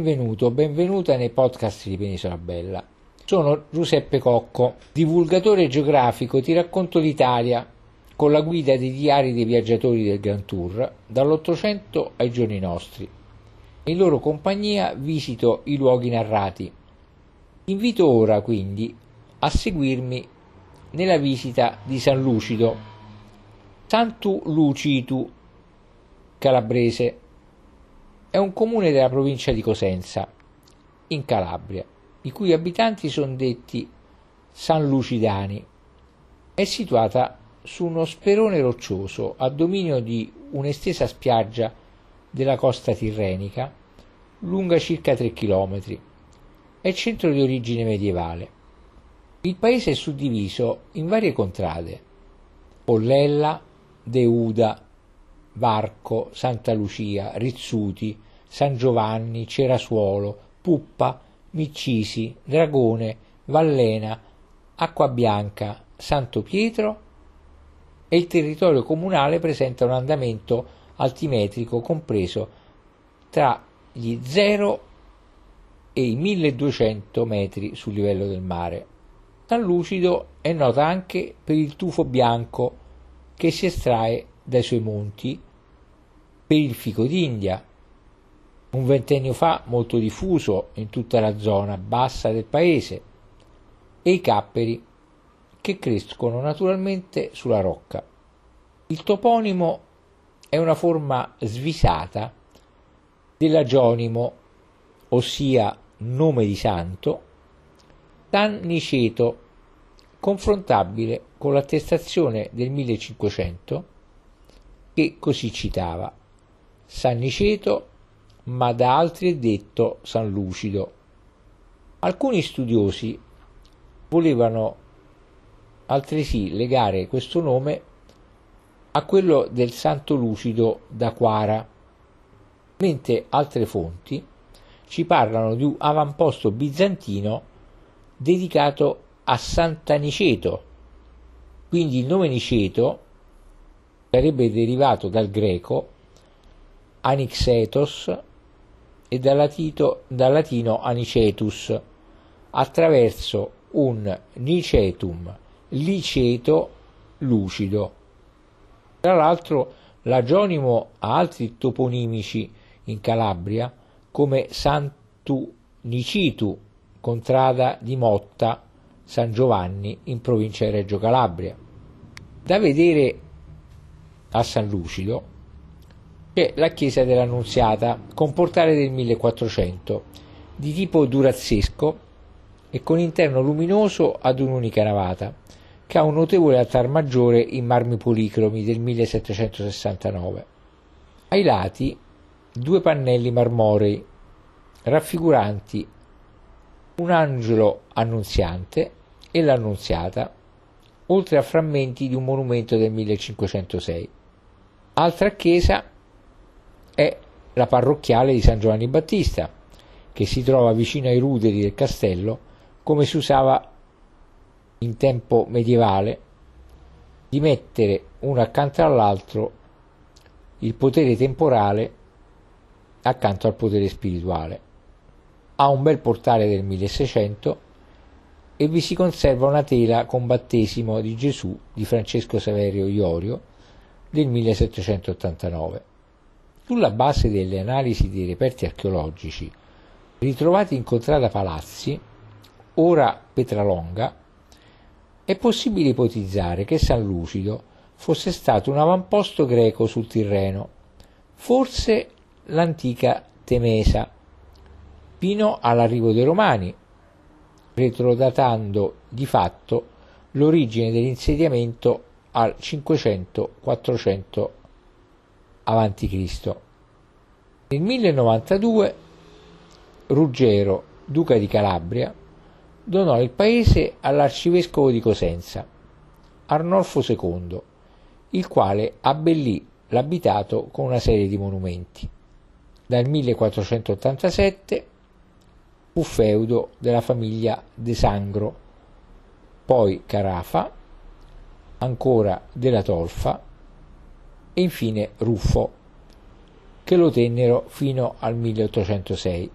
Benvenuto, benvenuta nei podcast di Penisola Bella. Sono Giuseppe Cocco, divulgatore geografico, ti racconto l'Italia con la guida dei diari dei viaggiatori del Grand Tour dall'Ottocento ai giorni nostri. In loro compagnia visito i luoghi narrati. Invito ora quindi a seguirmi nella visita di San Lucido, Santu Lucitu calabrese è un comune della provincia di Cosenza, in Calabria, i cui abitanti sono detti San Lucidani. È situata su uno sperone roccioso a dominio di un'estesa spiaggia della costa tirrenica, lunga circa 3 km. È centro di origine medievale. Il paese è suddiviso in varie contrade: Pollella, Deuda, Varco, Santa Lucia, Rizzuti, San Giovanni, Cerasuolo, Puppa, Miccisi, Dragone, Vallena, Acquabianca, Santo Pietro e il territorio comunale presenta un andamento altimetrico compreso tra gli 0 e i 1200 metri sul livello del mare. San Lucido è nota anche per il tufo bianco che si estrae dai suoi monti per il fico d'India, un ventennio fa molto diffuso in tutta la zona bassa del paese, e i capperi che crescono naturalmente sulla rocca. Il toponimo è una forma svisata dell'agionimo, ossia nome di santo, San Niceto, confrontabile con l'attestazione del 1500 che così citava San Niceto, ma da altri è detto San Lucido. Alcuni studiosi volevano altresì legare questo nome a quello del Santo Lucido da Quara, mentre altre fonti ci parlano di un avamposto bizantino dedicato a Sant'Aniceto. Quindi il nome Niceto sarebbe derivato dal greco anixetos e dal, latito, dal latino anicetus attraverso un nicetum, liceto lucido. Tra l'altro l'agionimo ha altri toponimici in Calabria come Santu Nicitu, contrada di Motta, San Giovanni in provincia di Reggio Calabria. Da vedere a San Lucido c'è la chiesa dell'Annunziata con portale del 1400 di tipo durazzesco e con interno luminoso ad un'unica navata che ha un notevole altar maggiore in marmi policromi del 1769. Ai lati due pannelli marmorei raffiguranti un angelo annunziante e l'annunziata, oltre a frammenti di un monumento del 1506. Altra chiesa è la parrocchiale di San Giovanni Battista, che si trova vicino ai ruderi del castello, come si usava in tempo medievale, di mettere uno accanto all'altro il potere temporale accanto al potere spirituale. Ha un bel portale del 1600 e vi si conserva una tela con battesimo di Gesù di Francesco Saverio Iorio del 1789. Sulla base delle analisi dei reperti archeologici ritrovati in contrada Palazzi, ora Petralonga, è possibile ipotizzare che San Lucido fosse stato un avamposto greco sul Tirreno, forse l'antica Temesa, fino all'arrivo dei Romani, retrodatando di fatto l'origine dell'insediamento al 500-400 a.C. Nel 1092 Ruggero, duca di Calabria, donò il paese all'arcivescovo di Cosenza, Arnolfo II, il quale abbellì l'abitato con una serie di monumenti. Dal 1487 fu feudo della famiglia De Sangro, poi Carafa, ancora della Tolfa e infine Ruffo, che lo tennero fino al 1806.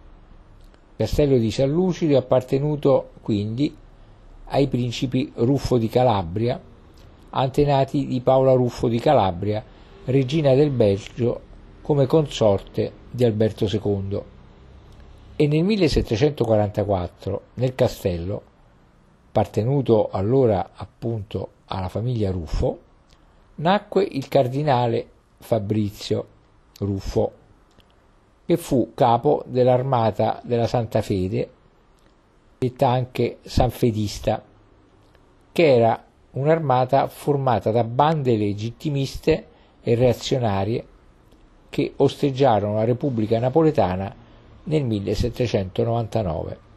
Castello di San Lucido è appartenuto quindi ai principi Ruffo di Calabria, antenati di Paola Ruffo di Calabria, regina del Belgio come consorte di Alberto II. E nel 1744 nel castello, appartenuto allora appunto alla famiglia Ruffo, nacque il cardinale Fabrizio Ruffo, che fu capo dell'armata della Santa Fede, detta anche sanfedista, che era un'armata formata da bande legittimiste e reazionarie che osteggiarono la Repubblica Napoletana nel 1799.